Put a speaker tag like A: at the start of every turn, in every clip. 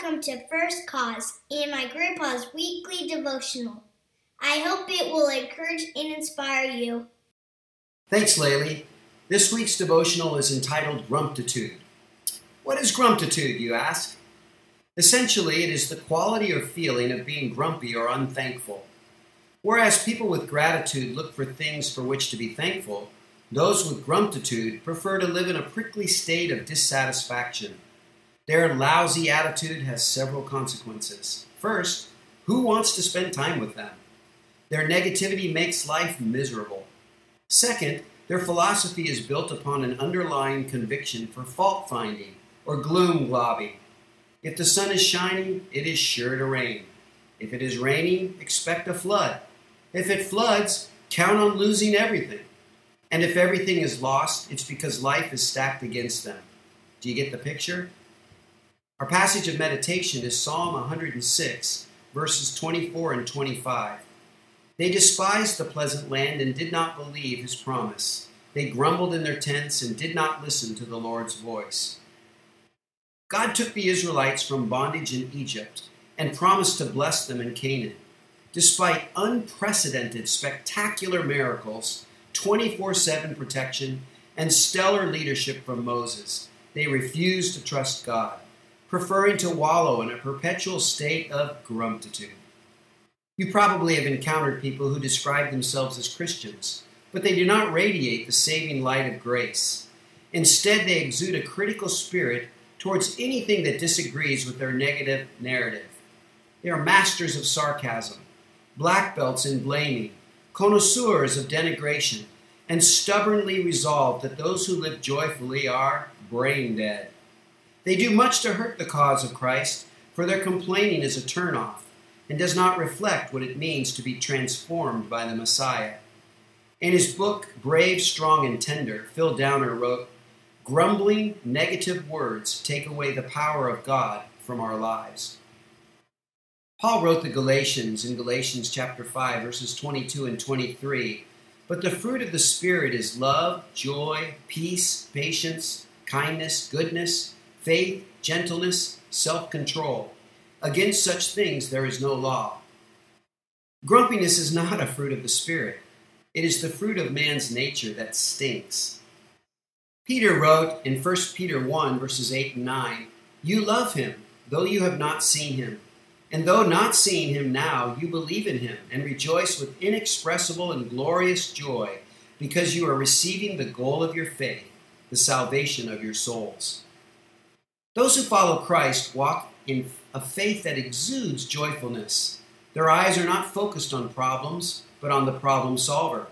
A: welcome to First Cause and my grandpa's weekly devotional. I hope it will encourage and inspire you.
B: Thanks, Laylee. This week's devotional is entitled Grumptitude. What is grumptitude, you ask? Essentially, it is the quality or feeling of being grumpy or unthankful. Whereas people with gratitude look for things for which to be thankful, those with grumptitude prefer to live in a prickly state of dissatisfaction. Their lousy attitude has several consequences. First, who wants to spend time with them? Their negativity makes life miserable. Second, their philosophy is built upon an underlying conviction for fault finding or gloom globbing. If the sun is shining, it is sure to rain. If it is raining, expect a flood. If it floods, count on losing everything. And if everything is lost, it's because life is stacked against them. Do you get the picture? Our passage of meditation is Psalm 106, verses 24 and 25. They despised the pleasant land and did not believe his promise. They grumbled in their tents and did not listen to the Lord's voice. God took the Israelites from bondage in Egypt and promised to bless them in Canaan. Despite unprecedented, spectacular miracles, 24 7 protection, and stellar leadership from Moses, they refused to trust God preferring to wallow in a perpetual state of grumptitude. You probably have encountered people who describe themselves as Christians, but they do not radiate the saving light of grace. Instead, they exude a critical spirit towards anything that disagrees with their negative narrative. They are masters of sarcasm, black belts in blaming, connoisseurs of denigration, and stubbornly resolved that those who live joyfully are brain dead. They do much to hurt the cause of Christ, for their complaining is a turnoff and does not reflect what it means to be transformed by the Messiah. In his book, Brave, Strong, and Tender, Phil Downer wrote, Grumbling, negative words take away the power of God from our lives. Paul wrote the Galatians in Galatians chapter 5, verses 22 and 23. But the fruit of the Spirit is love, joy, peace, patience, kindness, goodness faith, gentleness, self control. Against such things there is no law. Grumpiness is not a fruit of the Spirit, it is the fruit of man's nature that stinks. Peter wrote in 1 Peter 1, verses 8 and 9 You love him, though you have not seen him. And though not seeing him now, you believe in him and rejoice with inexpressible and glorious joy because you are receiving the goal of your faith, the salvation of your souls. Those who follow Christ walk in a faith that exudes joyfulness. Their eyes are not focused on problems, but on the problem solver.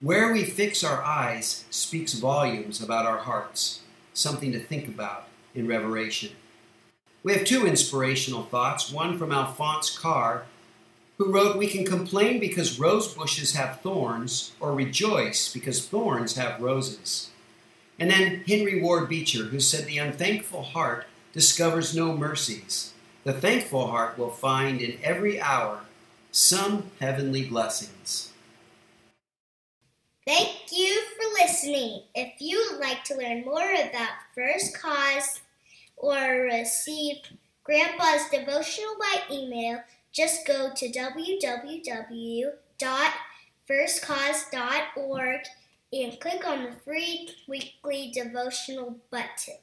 B: Where we fix our eyes speaks volumes about our hearts, something to think about in Reveration. We have two inspirational thoughts one from Alphonse Karr, who wrote, We can complain because rose bushes have thorns, or rejoice because thorns have roses. And then Henry Ward Beecher, who said, The unthankful heart discovers no mercies. The thankful heart will find in every hour some heavenly blessings.
A: Thank you for listening. If you would like to learn more about First Cause or receive Grandpa's devotional by email, just go to www.firstcause.org and click on the free weekly devotional button.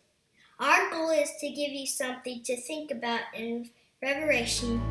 A: Our goal is to give you something to think about in Reveration.